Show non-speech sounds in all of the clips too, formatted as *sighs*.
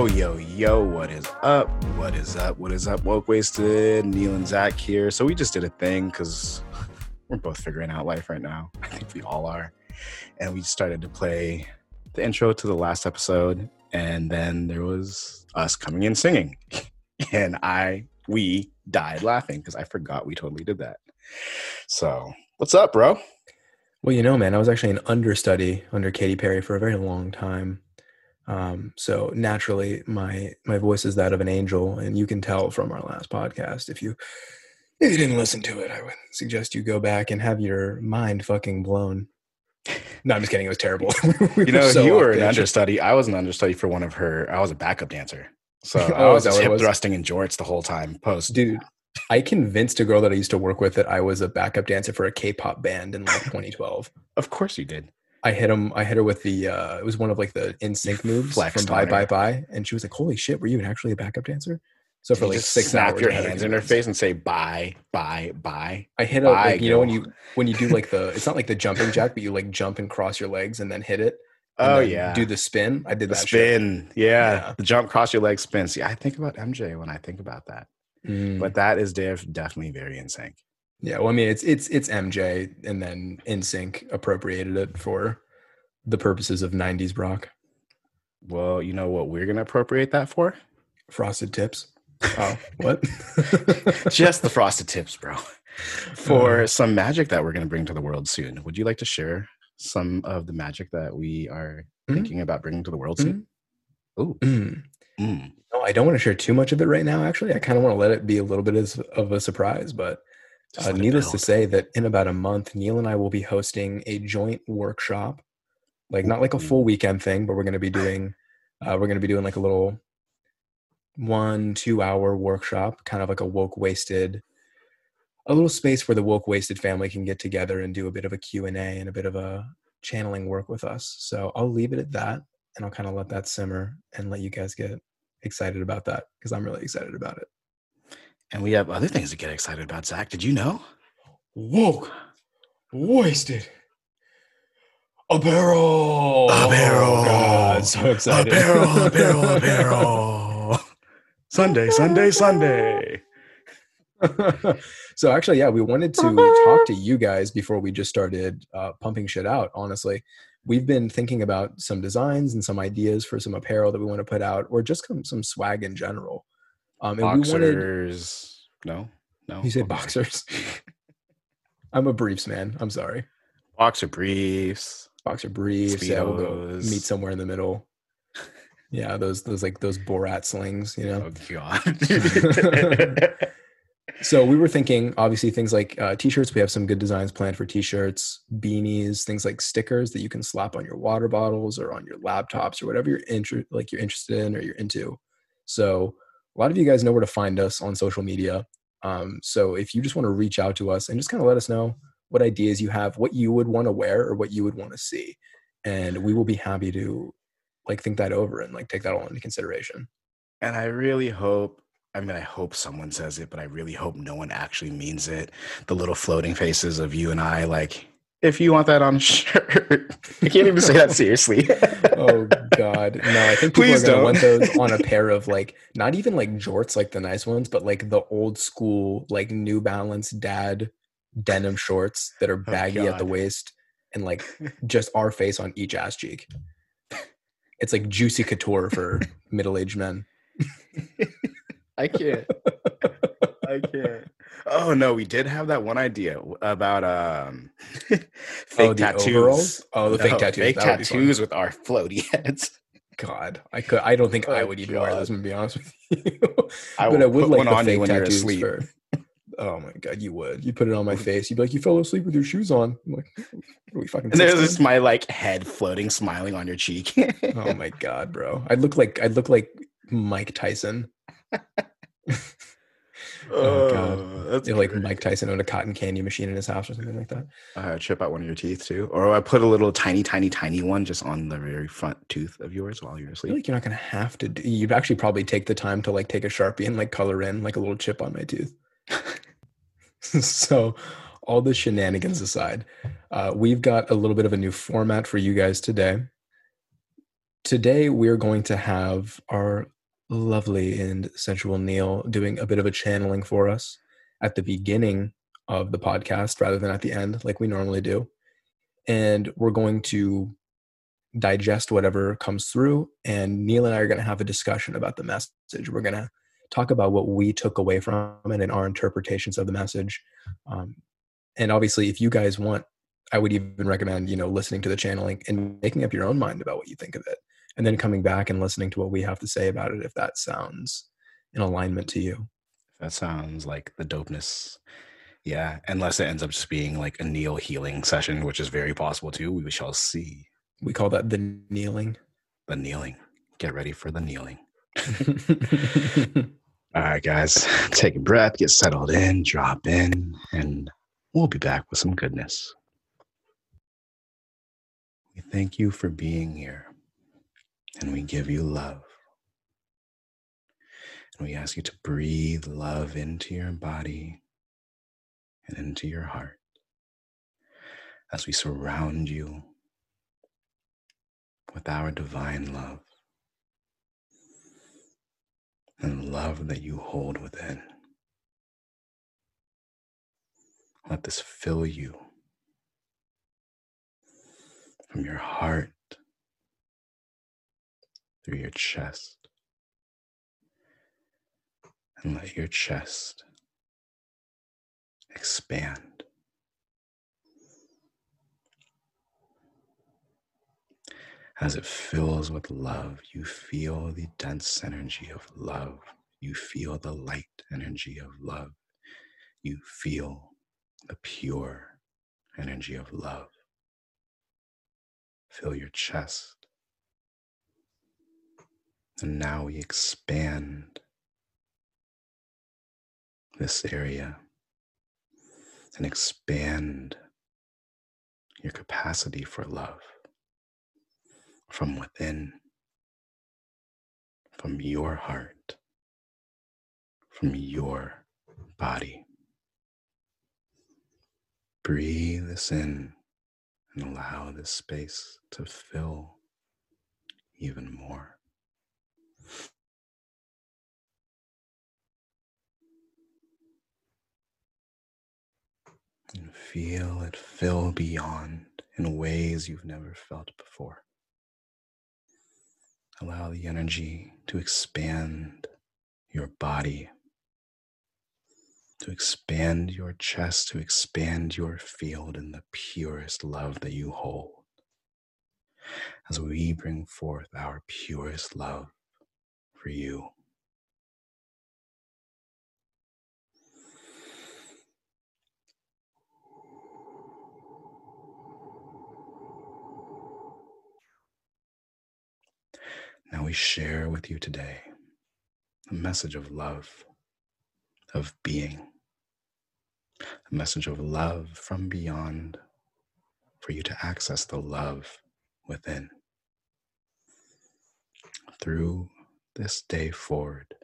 Yo, yo, yo, what is up? What is up? What is up? Woke Wasted, Neil and Zach here. So we just did a thing because *laughs* we're both figuring out life right now. *laughs* I think we all are. And we started to play the intro to the last episode. And then there was us coming in singing. *laughs* and I, we died laughing because I forgot we totally did that. So what's up, bro? Well, you know, man, I was actually an understudy under Katy Perry for a very long time. Um, so naturally, my my voice is that of an angel, and you can tell from our last podcast. If you if you didn't listen to it, I would suggest you go back and have your mind fucking blown. No, I'm just kidding. It was terrible. *laughs* we you know, so you were an understudy. I was an understudy for one of her. I was a backup dancer, so *laughs* oh, I was hip was? thrusting in jorts the whole time. Post, dude. I convinced a girl that I used to work with that I was a backup dancer for a K-pop band in like 2012. of course you did. I hit him. I hit her with the. uh It was one of like the NSYNC moves Flexed from Bye Bye Bye, and she was like, "Holy shit, were you actually a backup dancer?" So for like six snap hours, your hands in her face and say bye, bye, bye. I hit a like, you know when you when you do like the it's not like the jumping jack, but you like jump and cross your legs and then hit it. Oh yeah, do the spin. I did the spin. Yeah. yeah. the jump, cross your legs, spin. See, I think about MJ when I think about that, mm. but that is def- definitely very in sync. Yeah, well, I mean, it's it's it's MJ, and then NSYNC appropriated it for the purposes of '90s rock. Well, you know what we're gonna appropriate that for? Frosted tips. Oh, *laughs* what? *laughs* Just the frosted tips, bro. For uh, some magic that we're gonna bring to the world soon. Would you like to share some of the magic that we are mm-hmm. thinking about bringing to the world soon? Mm-hmm. Ooh. Mm. No, I don't want to share too much of it right now. Actually, I kind of want to let it be a little bit of a surprise, but uh, needless to say that in about a month, Neil and I will be hosting a joint workshop, like not like a full weekend thing, but we're going to be doing, uh, we're going to be doing like a little one, two hour workshop, kind of like a woke wasted, a little space where the woke wasted family can get together and do a bit of a Q and A and a bit of a channeling work with us. So I'll leave it at that and I'll kind of let that simmer and let you guys get excited about that because I'm really excited about it. And we have other things to get excited about, Zach. Did you know? Woke, wasted. A barrel. A barrel. Oh, God, so excited. A barrel, a barrel, a barrel. *laughs* Sunday, Sunday, Sunday. *laughs* so actually, yeah, we wanted to talk to you guys before we just started uh, pumping shit out. Honestly, we've been thinking about some designs and some ideas for some apparel that we want to put out, or just some, some swag in general. Um, and boxers. We wanted, no, no. You say boxers. *laughs* I'm a briefs man. I'm sorry. Boxer briefs. Boxer briefs. Speedos. Yeah, we'll go meet somewhere in the middle. *laughs* Yeah, those those like those Borat slings, you know. Oh god. *laughs* so we were thinking, obviously, things like uh, t-shirts. We have some good designs planned for t-shirts, beanies, things like stickers that you can slap on your water bottles or on your laptops or whatever you're inter- like you're interested in or you're into. So a lot of you guys know where to find us on social media. Um, so if you just want to reach out to us and just kind of let us know what ideas you have, what you would want to wear or what you would want to see, and we will be happy to like think that over and like take that all into consideration. And I really hope I mean, I hope someone says it, but I really hope no one actually means it. The little floating faces of you and I, like, if you want that on a shirt. I can't even say that seriously. *laughs* oh God, no! I think people Please are gonna don't. want those on a pair of like not even like jorts like the nice ones, but like the old school like New Balance dad denim shorts that are oh, baggy oh, at the waist and like *laughs* just our face on each ass cheek. It's like juicy couture for *laughs* middle aged men. I can't. I can't. Oh no, we did have that one idea about um *laughs* fake oh, tattoos. Overalls? Oh, the no, fake tattoos. Fake tattoos with our floaty heads. *laughs* God, I could. I don't think oh, I would even God. wear those. To be honest with you, *laughs* I but I would like the fake tattoos for. Oh my god, you would. You put it on my face. You'd be like, you fell asleep with your shoes on. I'm like, are we fucking? And there's just my like head floating, smiling on your cheek. oh my god, bro! I'd look like I'd look like Mike Tyson. Oh, god! That's like Mike Tyson owned a cotton candy machine in his house or something like that. Uh, chip out one of your teeth too, or I put a little tiny, tiny, tiny one just on the very front tooth of yours while you're asleep. like you're not gonna have to. Do, you'd actually probably take the time to like take a sharpie and like color in like a little chip on my tooth. *laughs* so, all the shenanigans aside, uh, we've got a little bit of a new format for you guys today. today we're going to have our lovely and sensual Neil doing a bit of a channeling for us at the beginning of the podcast rather than at the end, like we normally do. And we're going to digest whatever comes through. And Neil and I are going to have a discussion about the message. We're going to talk about what we took away from it and our interpretations of the message. Um, and obviously, if you guys want, I would even recommend, you know, listening to the channeling and making up your own mind about what you think of it. And then coming back and listening to what we have to say about it if that sounds in alignment to you. That sounds like the dopeness. Yeah, unless it ends up just being like a kneel healing session, which is very possible too. We shall see. We call that the kneeling. The kneeling. Get ready for the kneeling. *laughs* All right, guys, *laughs* take a breath, get settled in, drop in, and we'll be back with some goodness. We thank you for being here, and we give you love. And we ask you to breathe love into your body and into your heart as we surround you with our divine love and love that you hold within. Let this fill you from your heart through your chest. And let your chest expand As it fills with love, you feel the dense energy of love. You feel the light energy of love. You feel the pure energy of love. Fill your chest. And now we expand this area and expand your capacity for love from within, from your heart, from your body. Breathe this in and allow this space to fill even more. And feel it fill beyond in ways you've never felt before. Allow the energy to expand your body, to expand your chest, to expand your field in the purest love that you hold. As we bring forth our purest love for you. Now we share with you today a message of love, of being, a message of love from beyond for you to access the love within. Through this day forward,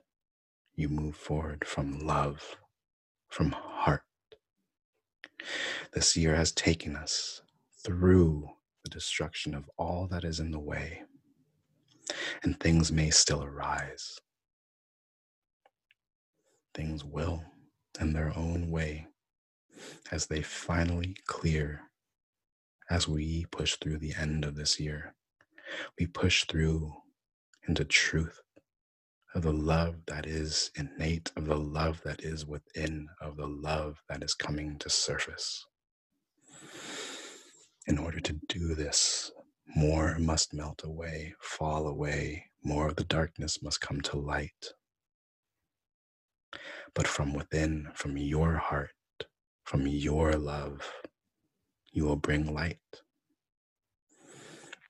you move forward from love, from heart. This year has taken us through the destruction of all that is in the way and things may still arise. Things will, in their own way, as they finally clear as we push through the end of this year. We push through into truth of the love that is innate, of the love that is within, of the love that is coming to surface. In order to do this, more must melt away, fall away. More of the darkness must come to light. But from within, from your heart, from your love, you will bring light.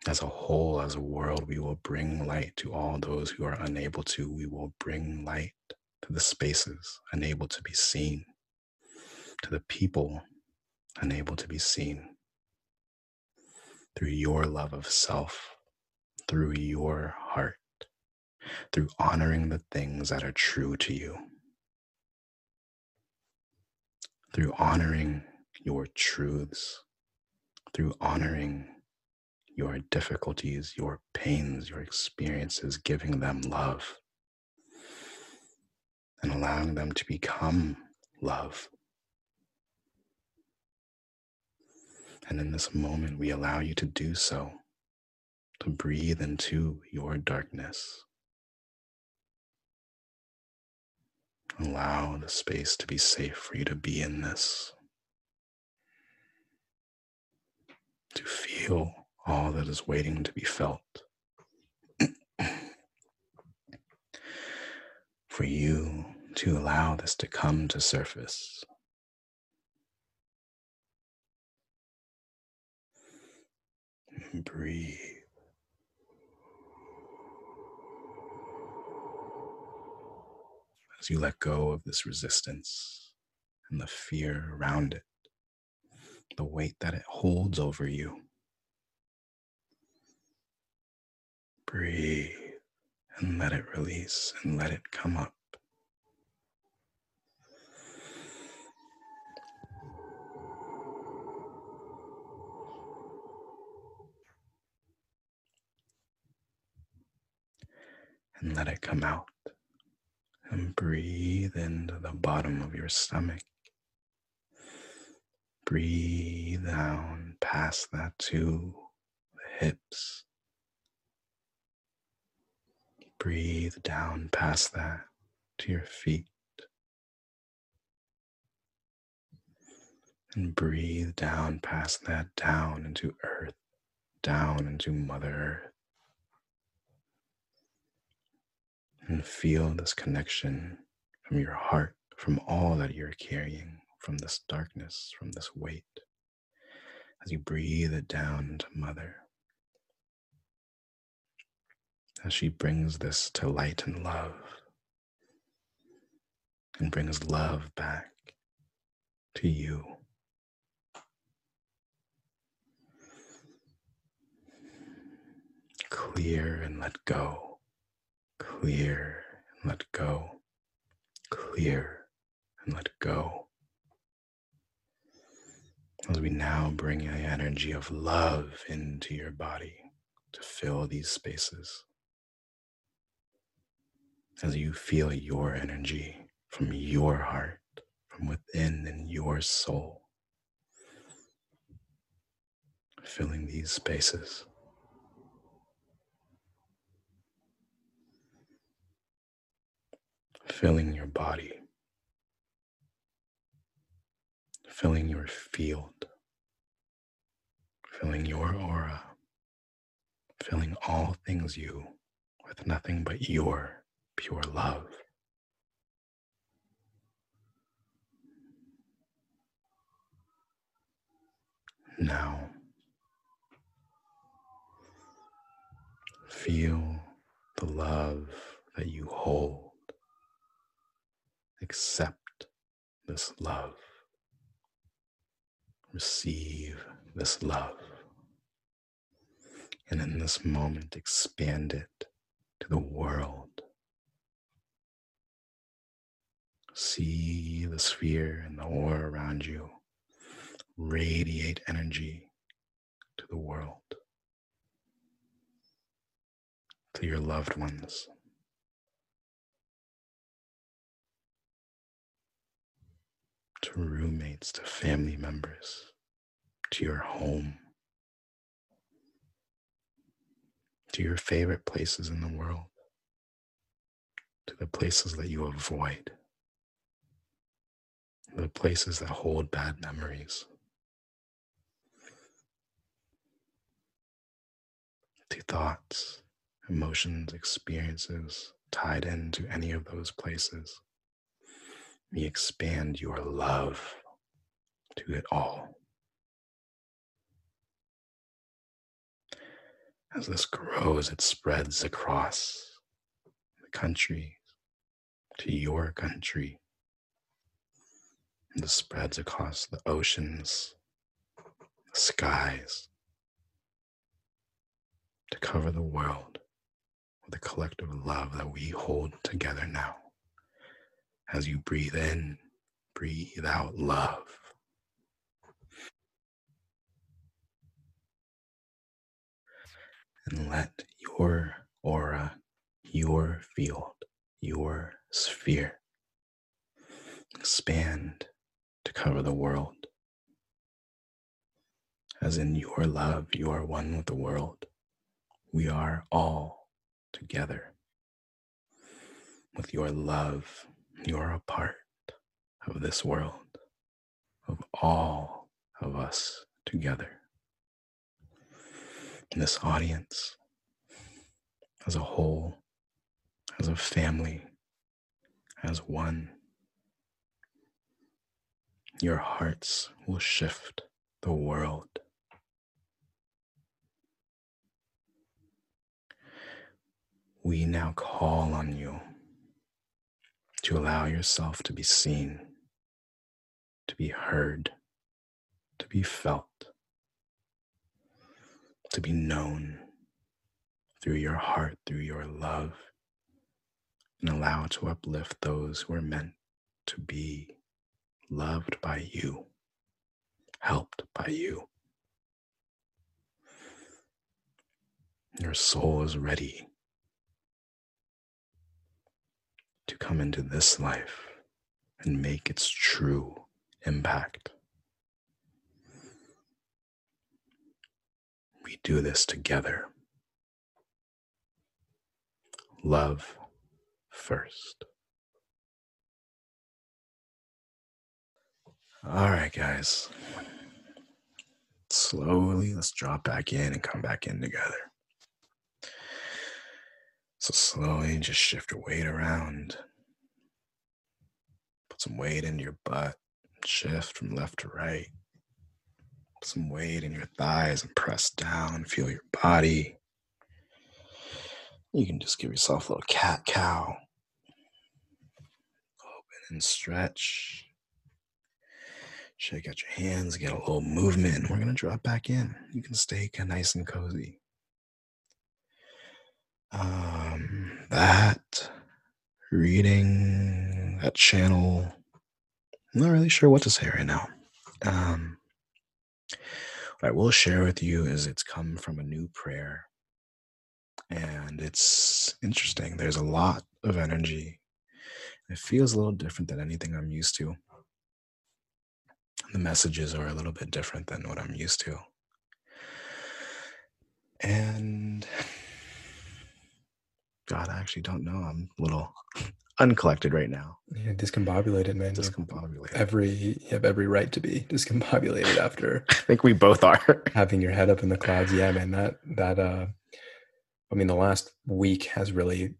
As a whole, as a world, we will bring light to all those who are unable to. We will bring light to the spaces unable to be seen, to the people unable to be seen through your love of self, through your heart, through honoring the things that are true to you, through honoring your truths, through honoring your difficulties, your pains, your experiences, giving them love and allowing them to become love. And in this moment, we allow you to do so, to breathe into your darkness. Allow the space to be safe for you to be in this, to feel all that is waiting to be felt. *clears throat* for you to allow this to come to surface. Breathe. As you let go of this resistance and the fear around it, the weight that it holds over you. Breathe and let it release and let it come up. And let it come out. And breathe into the bottom of your stomach. Breathe down past that to the hips breathe down past that to your feet. And breathe down past that down into earth, down into Mother Earth. And feel this connection from your heart, from all that you're carrying, from this darkness, from this weight, as you breathe it down to Mother as she brings this to light and love and brings love back to you. Clear and let go. Clear and let go. Clear and let go. As we now bring the energy of love into your body to fill these spaces as you feel your energy from your heart, from within in your soul, filling these spaces. Filling your body, filling your field, filling your aura, filling all things you with nothing but your pure love. Now, feel the love that you hold. Accept this love. Receive this love. And in this moment, expand it to the world See the sphere and the aura around you radiate energy to the world, to your loved ones. To roommates, to family members, to your home, to your favorite places in the world, to the places that you avoid the places that hold bad memories. To thoughts, emotions, experiences tied into any of those places. We expand your love to it all. As this grows, it spreads across the country to your country this spreads across the oceans, the skies, to cover the world with the collective love that we hold together now. As you breathe in, breathe out love. and let your aura, your field, your sphere expand to cover the world. As in your love, you are one with the world. We are all together. With your love, you are a part of this world, of all of us together. In this audience, as a whole, as a family, as one, your hearts will shift the world. We now call on you to allow yourself to be seen, to be heard, to be felt, to be known through your heart, through your love, and allow it to uplift those who are meant to be loved by you, helped by you. Your soul is ready to come into this life and make its true impact. We do this together. Love first. All right, guys. Slowly, let's drop back in and come back in together. So slowly just shift your weight around. Put some weight into your butt. Shift from left to right. Put some weight in your thighs and press down. Feel your body. You can just give yourself a little cat cow. Open and stretch. Shake out your hands, get a little movement, we're going to drop back in. You can stay nice and cozy um, that reading that channel. I'm not really sure what to say right now. Um, what I will share with you is it's come from a new prayer, and it's interesting. There's a lot of energy. It feels a little different than anything I'm used to. The messages are a little bit different than what I'm used to. And God, I actually don't know. I'm a little *laughs* uncollected right now. Yeah, discombobulated, man. Discombobulated. Every you have every right to be *laughs* discombobulated after. *laughs* I think we both are having your head up in the clouds. Yeah, man. That that uh, I mean, the last week has really,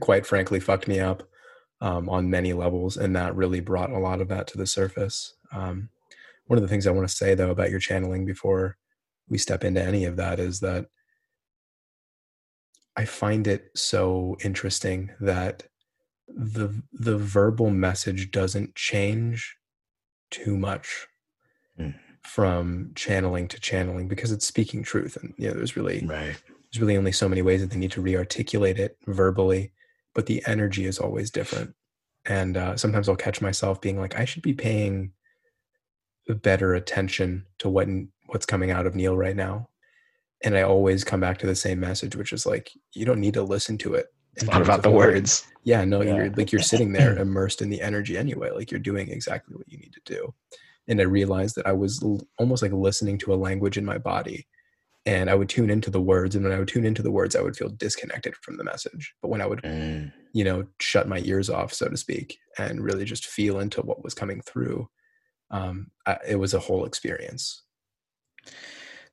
quite frankly, fucked me up um, on many levels, and that really brought a lot of that to the surface. Um, one of the things I want to say though about your channeling before we step into any of that is that I find it so interesting that the the verbal message doesn't change too much mm. from channeling to channeling because it's speaking truth and you know there's really right. there's really only so many ways that they need to re-articulate it verbally but the energy is always different and uh, sometimes i'll catch myself being like i should be paying better attention to what what's coming out of neil right now and I always come back to the same message, which is like you don't need to listen to it. It's not about the words. Yeah, no, yeah. you're like you're sitting there immersed in the energy anyway. Like you're doing exactly what you need to do. And I realized that I was l- almost like listening to a language in my body. And I would tune into the words, and when I would tune into the words, I would feel disconnected from the message. But when I would, mm. you know, shut my ears off, so to speak, and really just feel into what was coming through, um, I, it was a whole experience.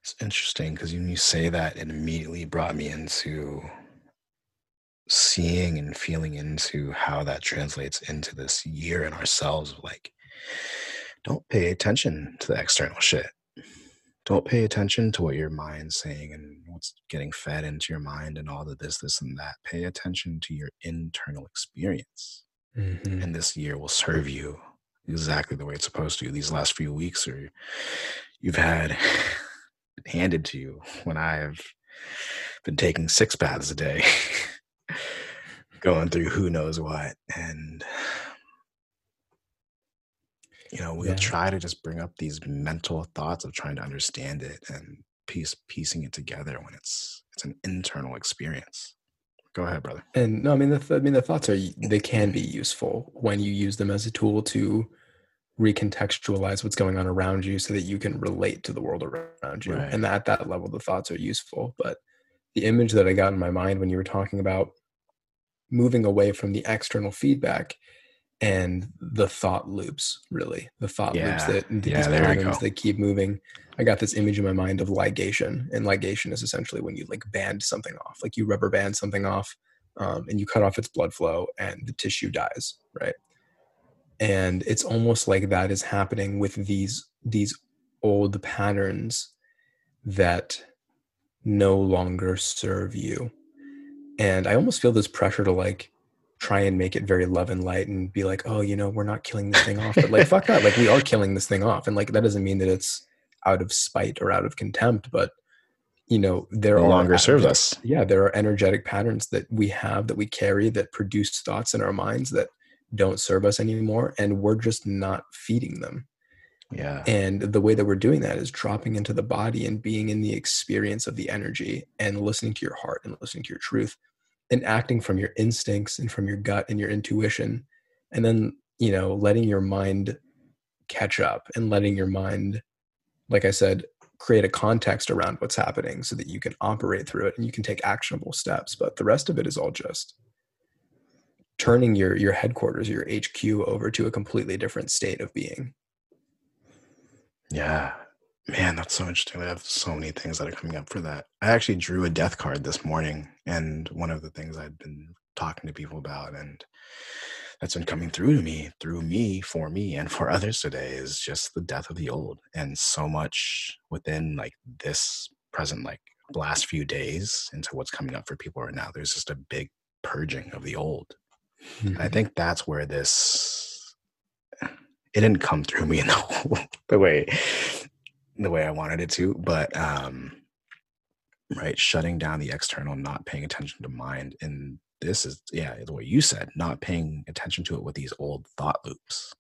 It's interesting because when you say that, it immediately brought me into seeing and feeling into how that translates into this year in ourselves. Like, don't pay attention to the external shit. Don't pay attention to what your mind's saying and what's getting fed into your mind and all of this, this, and that. Pay attention to your internal experience. Mm-hmm. And this year will serve you exactly the way it's supposed to. These last few weeks, or you've had handed to you when I've been taking six baths a day, *laughs* going through who knows what. And, you know, we'll yeah. try to just bring up these mental thoughts of trying to understand it. And piece piecing it together when it's it's an internal experience. Go ahead, brother. And no, I mean, the, I mean, the thoughts are they can be useful when you use them as a tool to recontextualize what's going on around you, so that you can relate to the world around you. Right. And at that level, the thoughts are useful. But the image that I got in my mind when you were talking about moving away from the external feedback and the thought loops really the thought yeah. loops that these yeah, patterns that keep moving i got this image in my mind of ligation and ligation is essentially when you like band something off like you rubber band something off um, and you cut off its blood flow and the tissue dies right and it's almost like that is happening with these these old patterns that no longer serve you and i almost feel this pressure to like try and make it very love and light and be like, oh, you know, we're not killing this thing off. But like, fuck that. Like, we are killing this thing off. And like, that doesn't mean that it's out of spite or out of contempt, but you know, there no are longer serves us. Yeah, there are energetic patterns that we have that we carry that produce thoughts in our minds that don't serve us anymore, and we're just not feeding them. Yeah. And the way that we're doing that is dropping into the body and being in the experience of the energy and listening to your heart and listening to your truth and acting from your instincts and from your gut and your intuition and then you know letting your mind catch up and letting your mind like i said create a context around what's happening so that you can operate through it and you can take actionable steps but the rest of it is all just turning your your headquarters your hq over to a completely different state of being yeah Man, that's so interesting. I have so many things that are coming up for that. I actually drew a death card this morning, and one of the things I'd been talking to people about, and that's been coming through to me, through me, for me, and for others today, is just the death of the old. And so much within like this present, like last few days into what's coming up for people right now, there's just a big purging of the old. Mm-hmm. And I think that's where this it didn't come through me in the, *laughs* the way the way I wanted it to, but um, right, shutting down the external, not paying attention to mind, and this is yeah, the way you said, not paying attention to it with these old thought loops,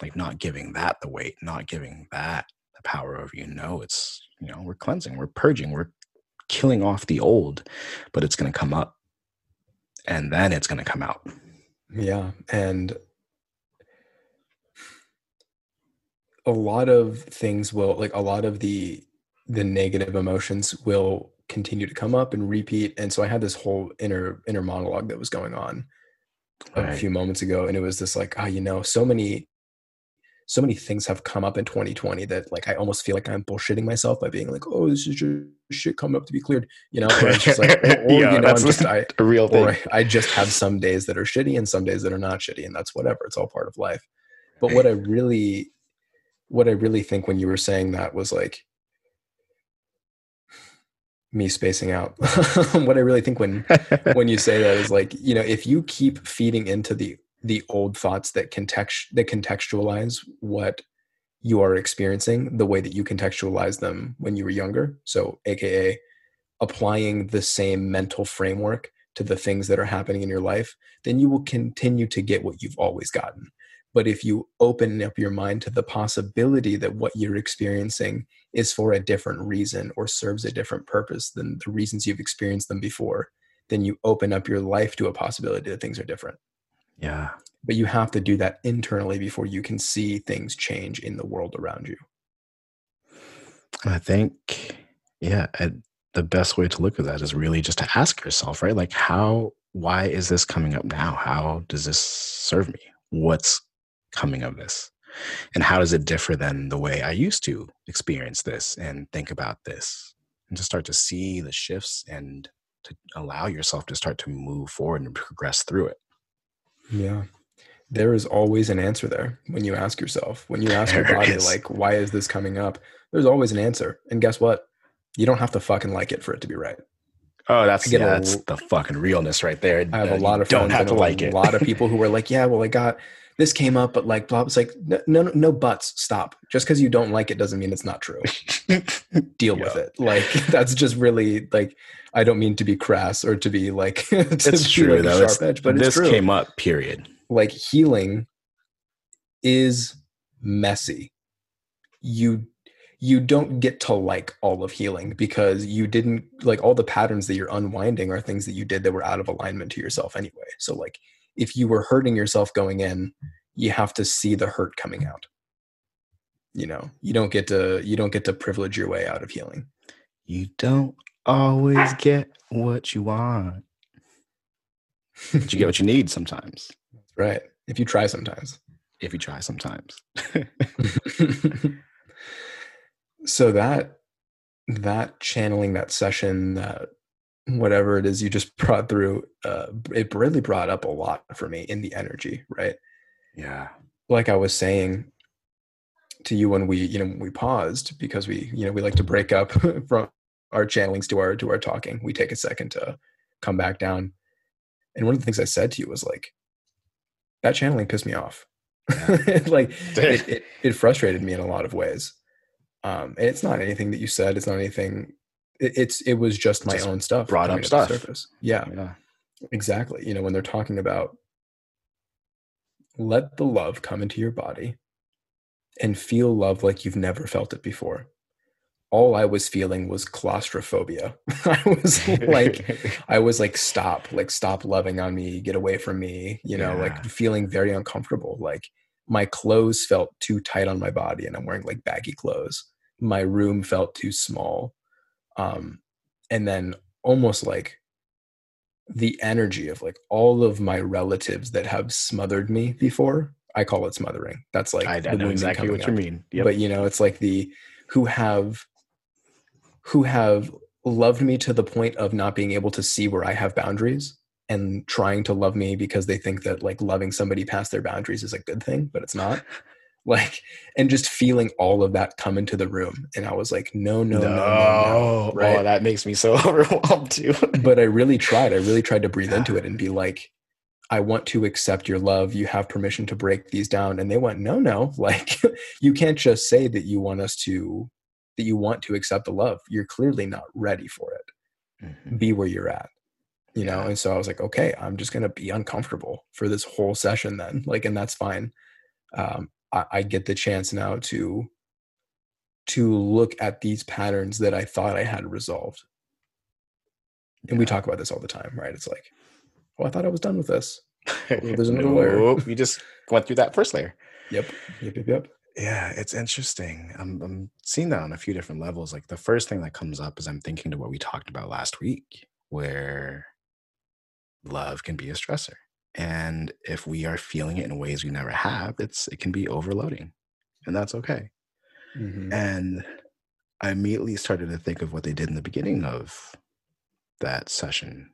like not giving that the weight, not giving that the power of you know, it's you know, we're cleansing, we're purging, we're killing off the old, but it's going to come up, and then it's going to come out. Yeah, and a lot of things will like a lot of the the negative emotions will continue to come up and repeat and so i had this whole inner inner monologue that was going on right. a few moments ago and it was this like oh, you know so many so many things have come up in 2020 that like i almost feel like i'm bullshitting myself by being like oh this is just shit coming up to be cleared you know or just like or, *laughs* or yeah, you know i'm just *laughs* I, a real thing I, I just have some days that are shitty and some days that are not shitty and that's whatever it's all part of life but what i *laughs* really what I really think when you were saying that was like me spacing out. what I really think when when you say that is like, you know, if you keep feeding into the the old thoughts that context that contextualize what you are experiencing the way that you contextualize them when you were younger. So aka applying the same mental framework to the things that are happening in your life, then you will continue to get what you've always gotten. But if you open up your mind to the possibility that what you're experiencing is for a different reason or serves a different purpose than the reasons you've experienced them before, then you open up your life to a possibility that things are different. Yeah. But you have to do that internally before you can see things change in the world around you. I think, yeah, the best way to look at that is really just to ask yourself, right? Like, how, why is this coming up now? How does this serve me? What's coming of this? And how does it differ than the way I used to experience this and think about this? And to start to see the shifts and to allow yourself to start to move forward and progress through it. Yeah. There is always an answer there when you ask yourself, when you ask your body, like, why is this coming up? There's always an answer. And guess what? You don't have to fucking like it for it to be right. Oh, that's yeah, a, that's the fucking realness right there. I have a lot of don't have to like it. A lot of *laughs* people who are like, yeah, well, I got this came up, but like blah. It's like no, no, no buts. Stop. Just because you don't like it doesn't mean it's not true. *laughs* Deal with it. Like *laughs* that's just really like. I don't mean to be crass or to be like. to it's true like though. Sharp edge, but this came up. Period. Like healing is messy. You you don't get to like all of healing because you didn't like all the patterns that you're unwinding are things that you did that were out of alignment to yourself anyway. So like if you were hurting yourself going in, you have to see the hurt coming out. You know, you don't get to you don't get to privilege your way out of healing. You don't always get what you want. but you get what you need sometimes. *laughs* Right. If you try sometimes. If you try sometimes. *laughs* *laughs* so that that channeling that session that whatever it is you just *laughs* brought through uh, it really brought up a lot for me in the energy right? Yeah. Like i was saying to you when we you know we paused because we you know we like to break up *laughs* from our channelings to our to our talking we take a second to come back down. And one of the things i said to you was like that channeling pissed me off. Yeah. *laughs* like it, it, it frustrated me in a lot of ways um, and it's not anything that you said. It's not anything. It, it's it was just my just own stuff. Brought up stuff. Surface. Yeah, yeah, exactly. You know when they're talking about let the love come into your body and feel love like you've never felt it before. All I was feeling was claustrophobia. *laughs* I was *laughs* like, I was like, stop, like, stop loving on me, get away from me, you know, yeah. like feeling very uncomfortable. Like, my clothes felt too tight on my body and I'm wearing like baggy clothes my room felt too small um and then almost like the energy of like all of my relatives that have smothered me before i call it smothering that's like i, I know exactly what up. you mean yep. but you know it's like the who have who have loved me to the point of not being able to see where i have boundaries and trying to love me because they think that like loving somebody past their boundaries is a good thing but it's not *laughs* like and just feeling all of that come into the room. And i was like no no no, no, no oh, right? oh, that makes me so *laughs* overwhelmed too. *laughs* But i really tried. I really tried to breathe yeah. into it *sighs* and be like i want to accept your love. You have permission to break these down. And they went no no. *laughs* Like you can't just say that you want us to that you want to accept the love. You're clearly not ready for it. Mm-hmm. be where you're at you know? And so i was like okay i'm just going to be uncomfortable for this whole session then. Like and that's fine. Um, I, I get the chance now to to look at these patterns that I thought I had resolved. And yeah. we talk about this all the time, right? It's like, oh, I thought I was done with this. There's another *laughs* layer. You just went through that first layer. Yep. Yep. Yep. Yep. Yeah, it's interesting. I'm, I'm seeing that on a few different levels. Like the first thing that comes up is I'm thinking to what we talked about last week, where love can be a stressor. And if we are feeling it in ways we never have, it's it can be overloading. And that's okay. Mm-hmm. And I immediately started to think of what they did in the beginning of that session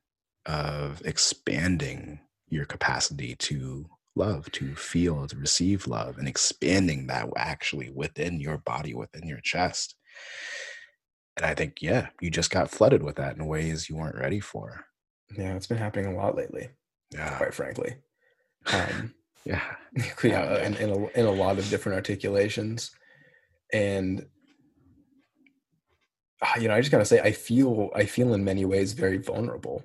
of expanding your capacity to love, to feel, to receive love, and expanding that actually within your body, within your chest. And I think, yeah, you just got flooded with that in ways you weren't ready for. Yeah, it's been happening a lot lately yeah. quite frankly. *laughs* Um, *laughs* yeah, yeah, in, in, a, in a lot of different articulations, and ah, you know, I just gotta say, I feel, I feel in many ways very vulnerable,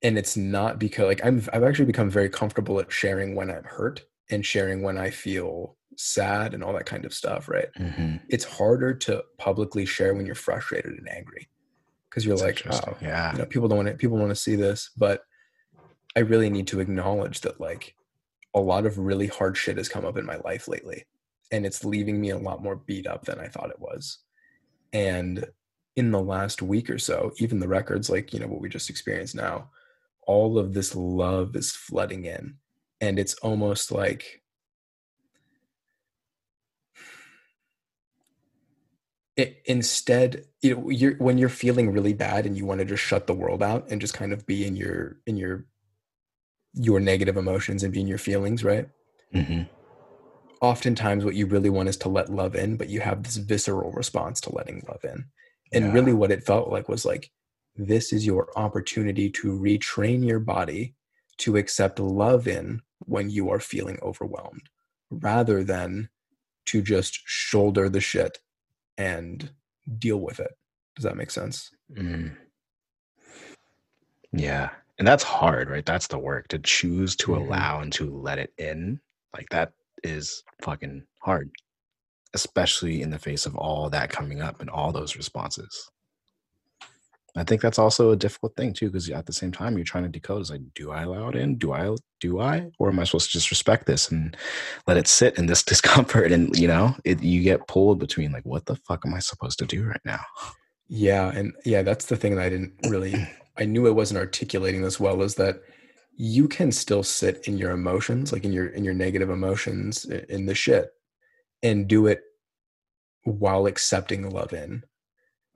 and it's not because like I'm, I've actually become very comfortable at sharing when I'm hurt and sharing when I feel sad and all that kind of stuff. Right? Mm-hmm. It's harder to publicly share when you're frustrated and angry because you're That's like, oh, yeah, you know, people don't want to, people want to see this, but I really need to acknowledge that like a lot of really hard shit has come up in my life lately and it's leaving me a lot more beat up than I thought it was. And in the last week or so, even the records like, you know, what we just experienced now, all of this love is flooding in and it's almost like it, instead you know, you're when you're feeling really bad and you want to just shut the world out and just kind of be in your in your your negative emotions and being your feelings, right? Mm-hmm. Oftentimes, what you really want is to let love in, but you have this visceral response to letting love in. And yeah. really, what it felt like was like, this is your opportunity to retrain your body to accept love in when you are feeling overwhelmed rather than to just shoulder the shit and deal with it. Does that make sense? Mm. Yeah and that's hard right that's the work to choose to mm-hmm. allow and to let it in like that is fucking hard especially in the face of all that coming up and all those responses. I think that's also a difficult thing too, because at the same time you're trying to decode is like, do I allow it in? Do I do I? Or am I supposed to just respect this and let it sit in this *laughs* discomfort? And you know, it you get pulled between like, what the fuck am I supposed to do right now? Yeah, and yeah, that's the thing that I didn't really *clears throat* I knew I wasn't articulating this well is that you can still sit in your emotions, like in your in your negative emotions in the shit and do it while accepting love in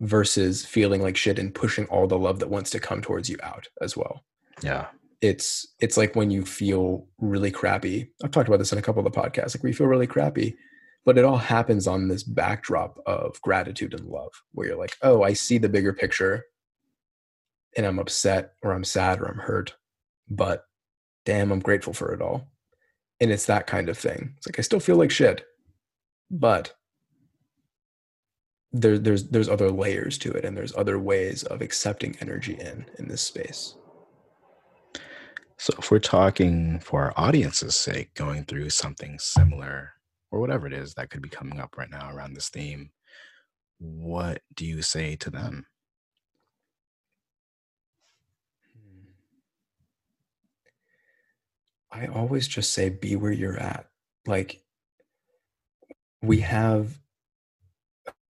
versus feeling like shit and pushing all the love that wants to come towards you out as well. Yeah. It's it's like when you feel really crappy. I've talked about this in a couple of the podcasts. Like we feel really crappy, but it all happens on this backdrop of gratitude and love where you're like, "Oh, I see the bigger picture and I'm upset or I'm sad or I'm hurt, but damn, I'm grateful for it all." And it's that kind of thing. It's like I still feel like shit, but there, there's there's other layers to it and there's other ways of accepting energy in in this space so if we're talking for our audience's sake going through something similar or whatever it is that could be coming up right now around this theme what do you say to them hmm. i always just say be where you're at like we have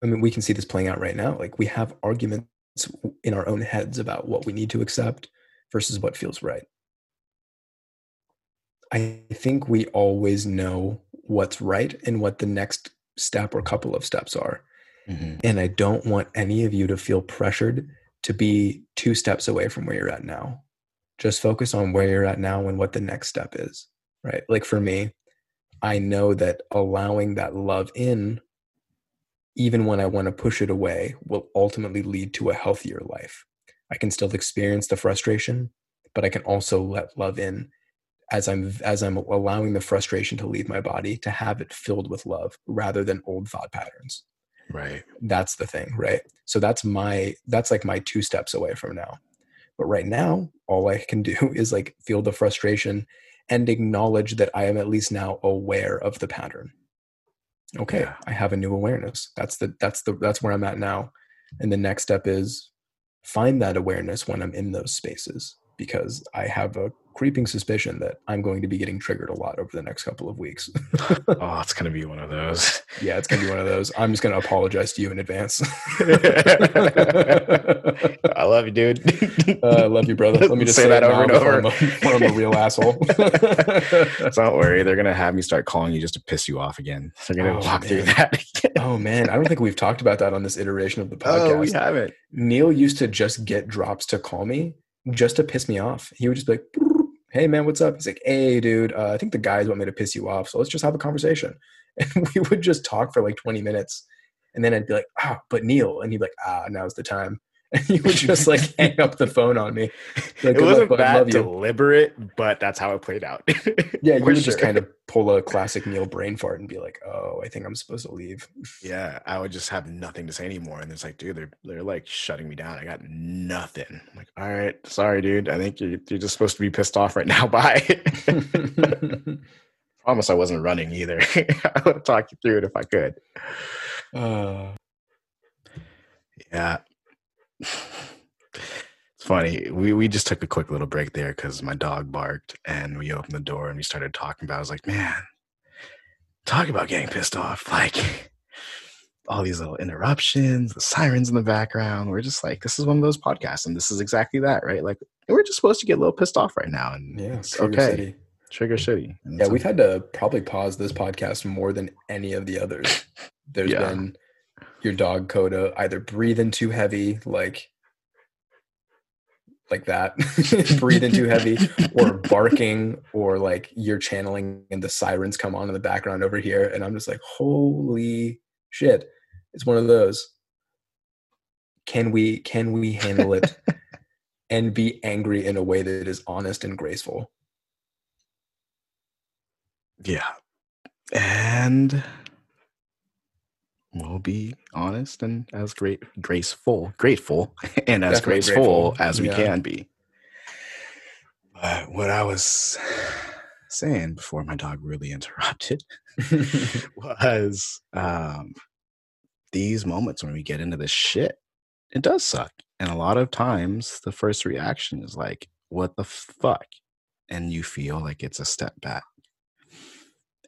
I mean, we can see this playing out right now. Like we have arguments in our own heads about what we need to accept versus what feels right. I think we always know what's right and what the next step or couple of steps are. Mm-hmm. And I don't want any of you to feel pressured to be two steps away from where you're at now. Just focus on where you're at now and what the next step is, right? Like for me, I know that allowing that love in even when I want to push it away, will ultimately lead to a healthier life. I can still experience the frustration, but I can also let love in as I'm as I'm allowing the frustration to leave my body to have it filled with love rather than old thought patterns. Right. That's the thing, right? So that's my that's like my two steps away from now. But right now, all I can *laughs* do is like feel the frustration and acknowledge that I am at least now aware of the pattern okay yeah. i have a new awareness that's the that's the that's where i'm at now and the next step is find that awareness when i'm in those spaces because I have a creeping suspicion that I'm going to be getting triggered a lot over the next couple of weeks. *laughs* oh, it's going to be one of those. Yeah, it's going to be one of those. I'm just going to apologize to you in advance. *laughs* I love you, dude. Uh, I love you, brother. Let me just say, say that over and over. I'm, a, I'm a real asshole. *laughs* don't worry. They're going to have me start calling you just to piss you off again. They're going to oh, walk man. through that. Oh, man. I don't think we've talked about that on this iteration of the podcast. Oh, we haven't. Neil used to just get drops to call me just to piss me off. He would just be like, "Hey man, what's up?" He's like, "Hey dude, uh, I think the guys want me to piss you off, so let's just have a conversation." *laughs* And we would just talk for like 20 minutes, and then I'd be like, "Ah, but Neil," and he'd be like, "Ah, now's the time." *laughs* and he would just like *laughs* hang up the phone on me. *laughs* Like, it wasn't luck, that deliberate, but that's how it played out. yeah, you would sure. just kind of pull a classic Neil brain fart and be like, "Oh, I think I'm supposed to leave." Yeah, I would just have nothing to say anymore, and it's like, dude, they're they're like shutting me down. I got nothing. I'm like, all right, sorry, dude. I think you're you're just supposed to be pissed off right now. Bye. Promise I wasn't running either. I would talk you through it if I could. Uh, yeah, *laughs* it's funny. We we just took a quick little break there because my dog barked, and we opened the door and we started talking about. It. I was like, man, talk about getting pissed off. *laughs* Like all these little interruptions, the sirens in the background. We're just like, this is one of those podcasts, and this is exactly that, right? Like we're just supposed to get a little pissed off right now, and yeah, it's okay. City. Trigger City. Yeah, we've had to probably pause this podcast more than any of the others. *laughs* There's yeah. been your dog Coda either breathing too heavy, like like that, *laughs* breathing too heavy, or barking, or like you're channeling and the sirens come on in the background over here, and I'm just like, holy shit! It's one of those. Can we can we handle it *laughs* and be angry in a way that is honest and graceful? Yeah. And we'll be honest and as great graceful grateful *laughs* and as Definitely graceful grateful. as we yeah. can be but what i was *sighs* saying before my dog really *laughs* interrupted *laughs* was um, these moments when we get into this shit, it does suck. And a lot of times the first reaction is like, what the fuck? And you feel like it's a step back.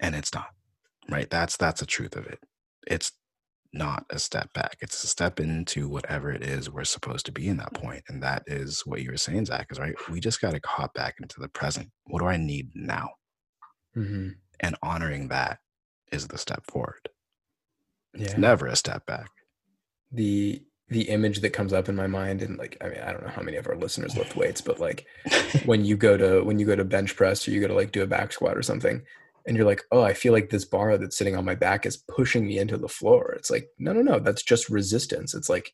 And it's not. Right? That's that's the truth of it. It's not a step back. It's a step into whatever it is we're supposed to be in that point. And that is what you were saying, Zach, is right. We just got to hop back into the present. What do I need now? Mm-hmm. And honoring that is the step forward. Yeah. It's never a step back. The the image that comes up in my mind and like I mean I don't know how many of our listeners lift weights, but like *laughs* when you go to when you go to bench press or you go to like do a back squat or something, and you're like, oh, I feel like this bar that's sitting on my back is pushing me into the floor. It's like, no, no, no, that's just resistance. It's like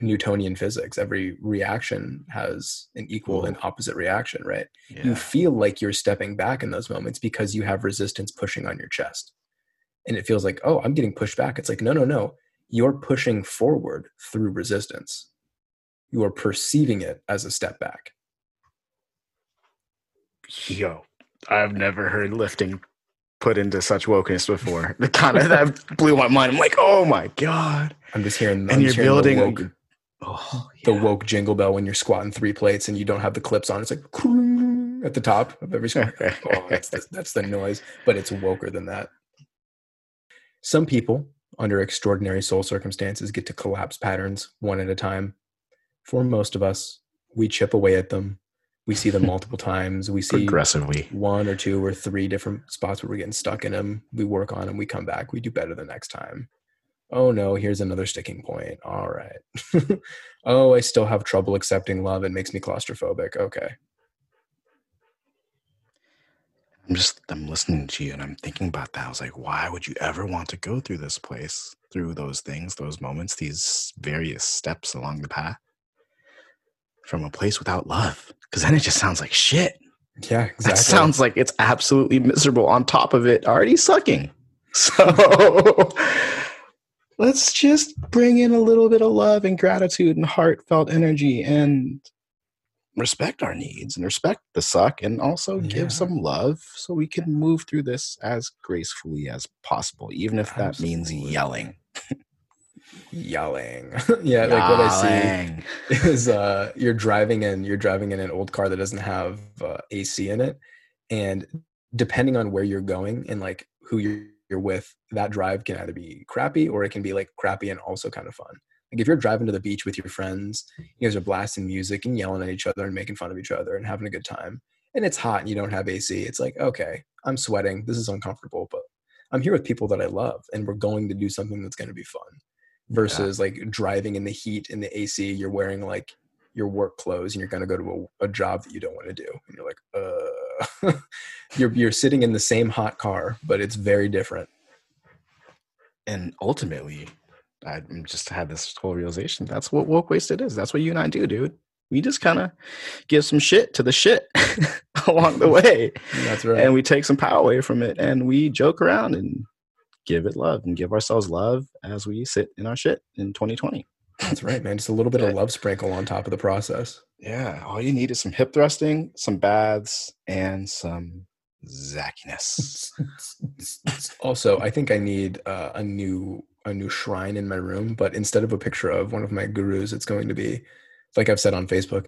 Newtonian physics. Every reaction has an equal and opposite reaction, right? Yeah. You feel like you're stepping back in those moments because you have resistance pushing on your chest. And it feels like, oh, I'm getting pushed back. It's like, no, no, no. You're pushing forward through resistance. You are perceiving it as a step back. Yo, I've never heard lifting put into such wokeness before. *laughs* The kind of that blew my mind. I'm like, oh my god! I'm just hearing. And I'm you're building. Oh, oh, the woke, oh, yeah. the woke jingle bell when you're squatting three plates and you don't have the clips on. It's like at the top of every squat. *laughs* oh, that's the, that's the noise, but it's woker than that. Some people, under extraordinary soul circumstances, get to collapse patterns one at a time. For most of us, we chip away at them we see them multiple times. We see progressively one or two or three different spots where we're getting stuck in them. We work on them. We come back. We do better the next time. Oh no, here's another sticking point. All right. *laughs* oh, I still have trouble accepting love. It makes me claustrophobic. Okay. I'm just I'm listening to you and I'm thinking about that. I was like, why would you ever want to go through this place, through those things, those moments, these various steps along the path? From a place without love because then it just sounds like shit. Yeah, exactly. That sounds like it's absolutely miserable on top of it already sucking. *laughs* So let's just bring in a little bit of love and gratitude and heartfelt energy and respect our needs and respect the suck and also yeah. give some love so we can move through this as gracefully as possible, even if that means yelling *laughs* yelling. *laughs* yeah, like what I see *laughs* is uh, you're driving in you're driving in an old car that doesn't have uh, AC in it, and depending on where you're going and like who you're, you're with, that drive can either be crappy or it can be like crappy and also kind of fun. Like if you're driving to the beach with your friends, you guys are blasting music and yelling at each other and making fun of each other and having a good time, and it's hot and you don't have AC. It's like okay, I'm sweating. This is uncomfortable, but I'm here with people that I love, and we're going to do something that's going to be fun versus yeah. like driving in the heat in the AC. You're wearing like your work clothes and you're going to go to a, a, job that you don't want to do. And you're like, uh, *laughs* you're, you're sitting in the same hot car, but it's very different. And ultimately, I just had this whole realization. That's what woke wasted is. That's what you and I do, dude. We just kind of give some shit to the shit *laughs* along the *laughs* way. That's right. And we take some power away from it and we joke around and give it love and give ourselves love as we sit in our shit in 2020. That's right, man. Just a little *laughs* bit of love sprinkle on top of the process. Yeah. All you need is some hip thrusting, some baths, and some zackiness. *laughs* also, I think I need uh, a new a new shrine in my room, but instead of a picture of one of my gurus, it's going to be, like I've said on Facebook,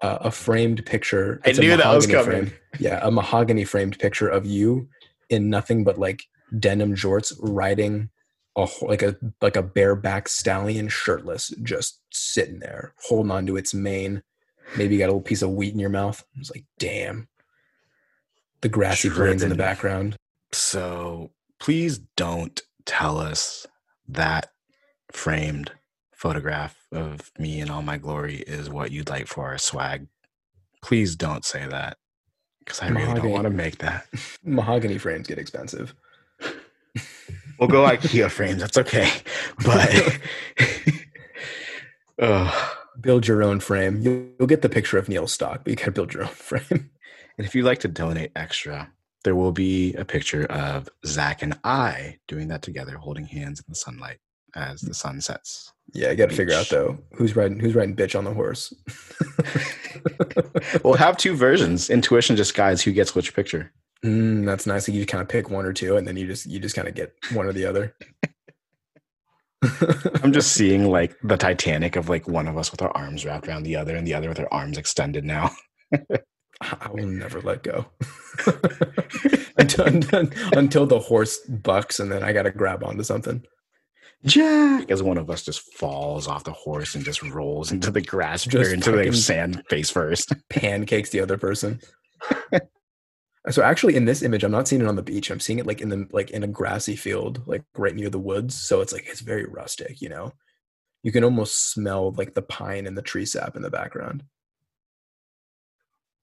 uh, a framed picture. I knew that was coming. Frame, yeah, a mahogany framed picture of you in nothing but like denim jorts riding a like a like a bareback stallion shirtless just sitting there holding on to its mane. Maybe you got a little piece of wheat in your mouth. It's like damn. The grassy plains in the background. So please don't tell us that framed photograph of me in all my glory is what you'd like for our swag. Please don't say that because i mahogany. really don't want to make that. *laughs* Mahogany frames get expensive we'll go IKEA frames. That's okay. But *laughs* uh, build your own frame. You'll, you'll, get the picture of Neil stock, but you gotta build your own *laughs* frame. And if you'd like to donate extra, there will be a picture of Zach and I doing that together, holding hands in the sunlight as the sun sets. Yeah, I got to figure out though who's riding who's riding bitch on the horse. *laughs* we'll have two versions. Intuition just guides who gets which picture. Mm, that's nice. Like you kind of pick one or two, and then you just you just kind of get one or the other. *laughs* I'm just seeing like the Titanic of like one of us with our arms wrapped around the other, and the other with our arms extended now. I will never let go *laughs* *laughs* until, until the horse bucks, and then I got to grab onto something. Jack, as one of us just falls off the horse and just rolls into the grass, just into the sand face first, pancakes the other person. So actually, in this image, I'm not seeing it on the beach. I'm seeing it like in the like in a grassy field, like right near the woods. So it's like it's very rustic, you know. You can almost smell like the pine and the tree sap in the background.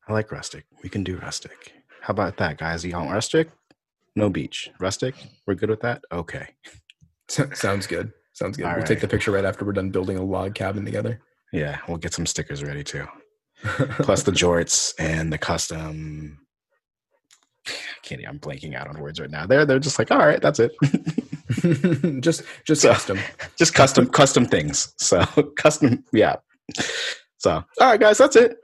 I like rustic. We can do rustic. How about that, guys? You want rustic? No beach. Rustic? We're good with that? Okay. Sounds good. Sounds good. All we'll right. take the picture right after we're done building a log cabin together. Yeah, we'll get some stickers ready too. *laughs* Plus the jorts and the custom. Can't. I'm blanking out on words right now. They're they're just like, all right, that's it. *laughs* just just so, custom. *laughs* Just custom custom things. So *laughs* custom, yeah. So all right, guys, that's it.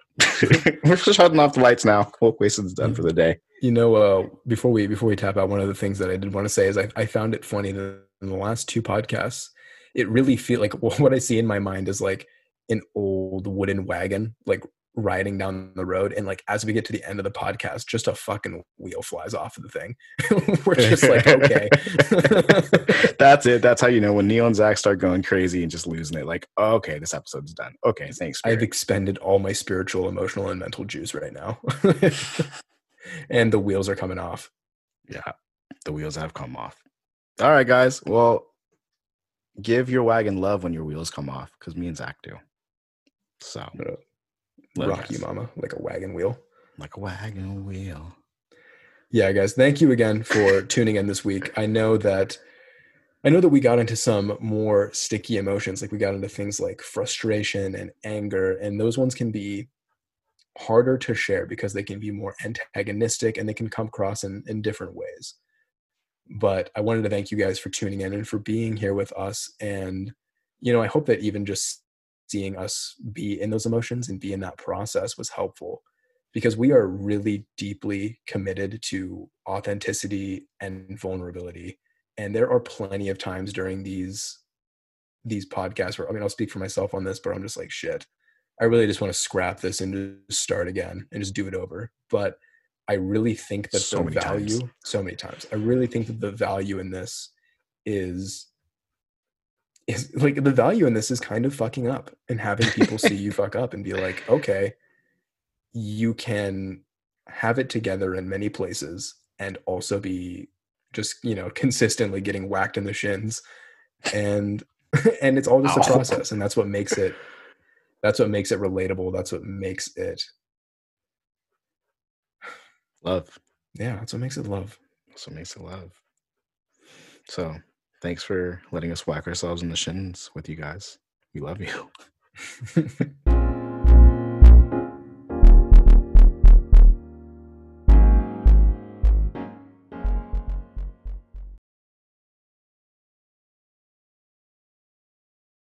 We're just shutting off the lights now. Woke Wasted's done for the day. You know, uh, before we before we tap out, one of the things that I did want to say is I, I found it funny that in the last two podcasts, it really feel like what I see in my mind is like an old wooden wagon, like riding down the road and like as we get to the end of the podcast just a fucking wheel flies off of the thing. *laughs* We're just like okay. *laughs* That's it. That's how you know when neil and zach start going crazy and just losing it like okay this episode's done. Okay thanks Spirit. i've expended all my spiritual emotional and mental juice right now. *laughs* And the wheels are coming off. Yeah the wheels have come off. All right guys. Well give your wagon love when your wheels come off because me and zach do. So rock you, mama, like a wagon wheel. Like a wagon wheel. Yeah, guys, thank you again for tuning in this week. I know that I know that we got into some more sticky emotions, like we got into things like frustration and anger, and those ones can be harder to share because they can be more antagonistic and they can come across in, in different ways. But I wanted to thank you guys for tuning in and for being here with us. And, you know, I hope that even just seeing us be in those emotions and be in that process was helpful because we are really deeply committed to authenticity and vulnerability. And there are plenty of times during these these podcasts where i mean i'll speak for myself on this but i'm just like shit i really just want to scrap this and just start again and just do it over. But i really think that so the value times. so many times. I really think that the value in this is is like the value in this is kind of fucking up and having people see you fuck up and be like, *laughs* okay, you can have it together in many places and also be just, you know, consistently getting whacked in the shins. And *laughs* and it's all just a process. And that's what makes it that's what makes it relatable. That's what makes it love. Yeah, that's what makes it love. That's what makes it love. So Thanks for letting us whack ourselves in the shins with you guys. We love you. *laughs*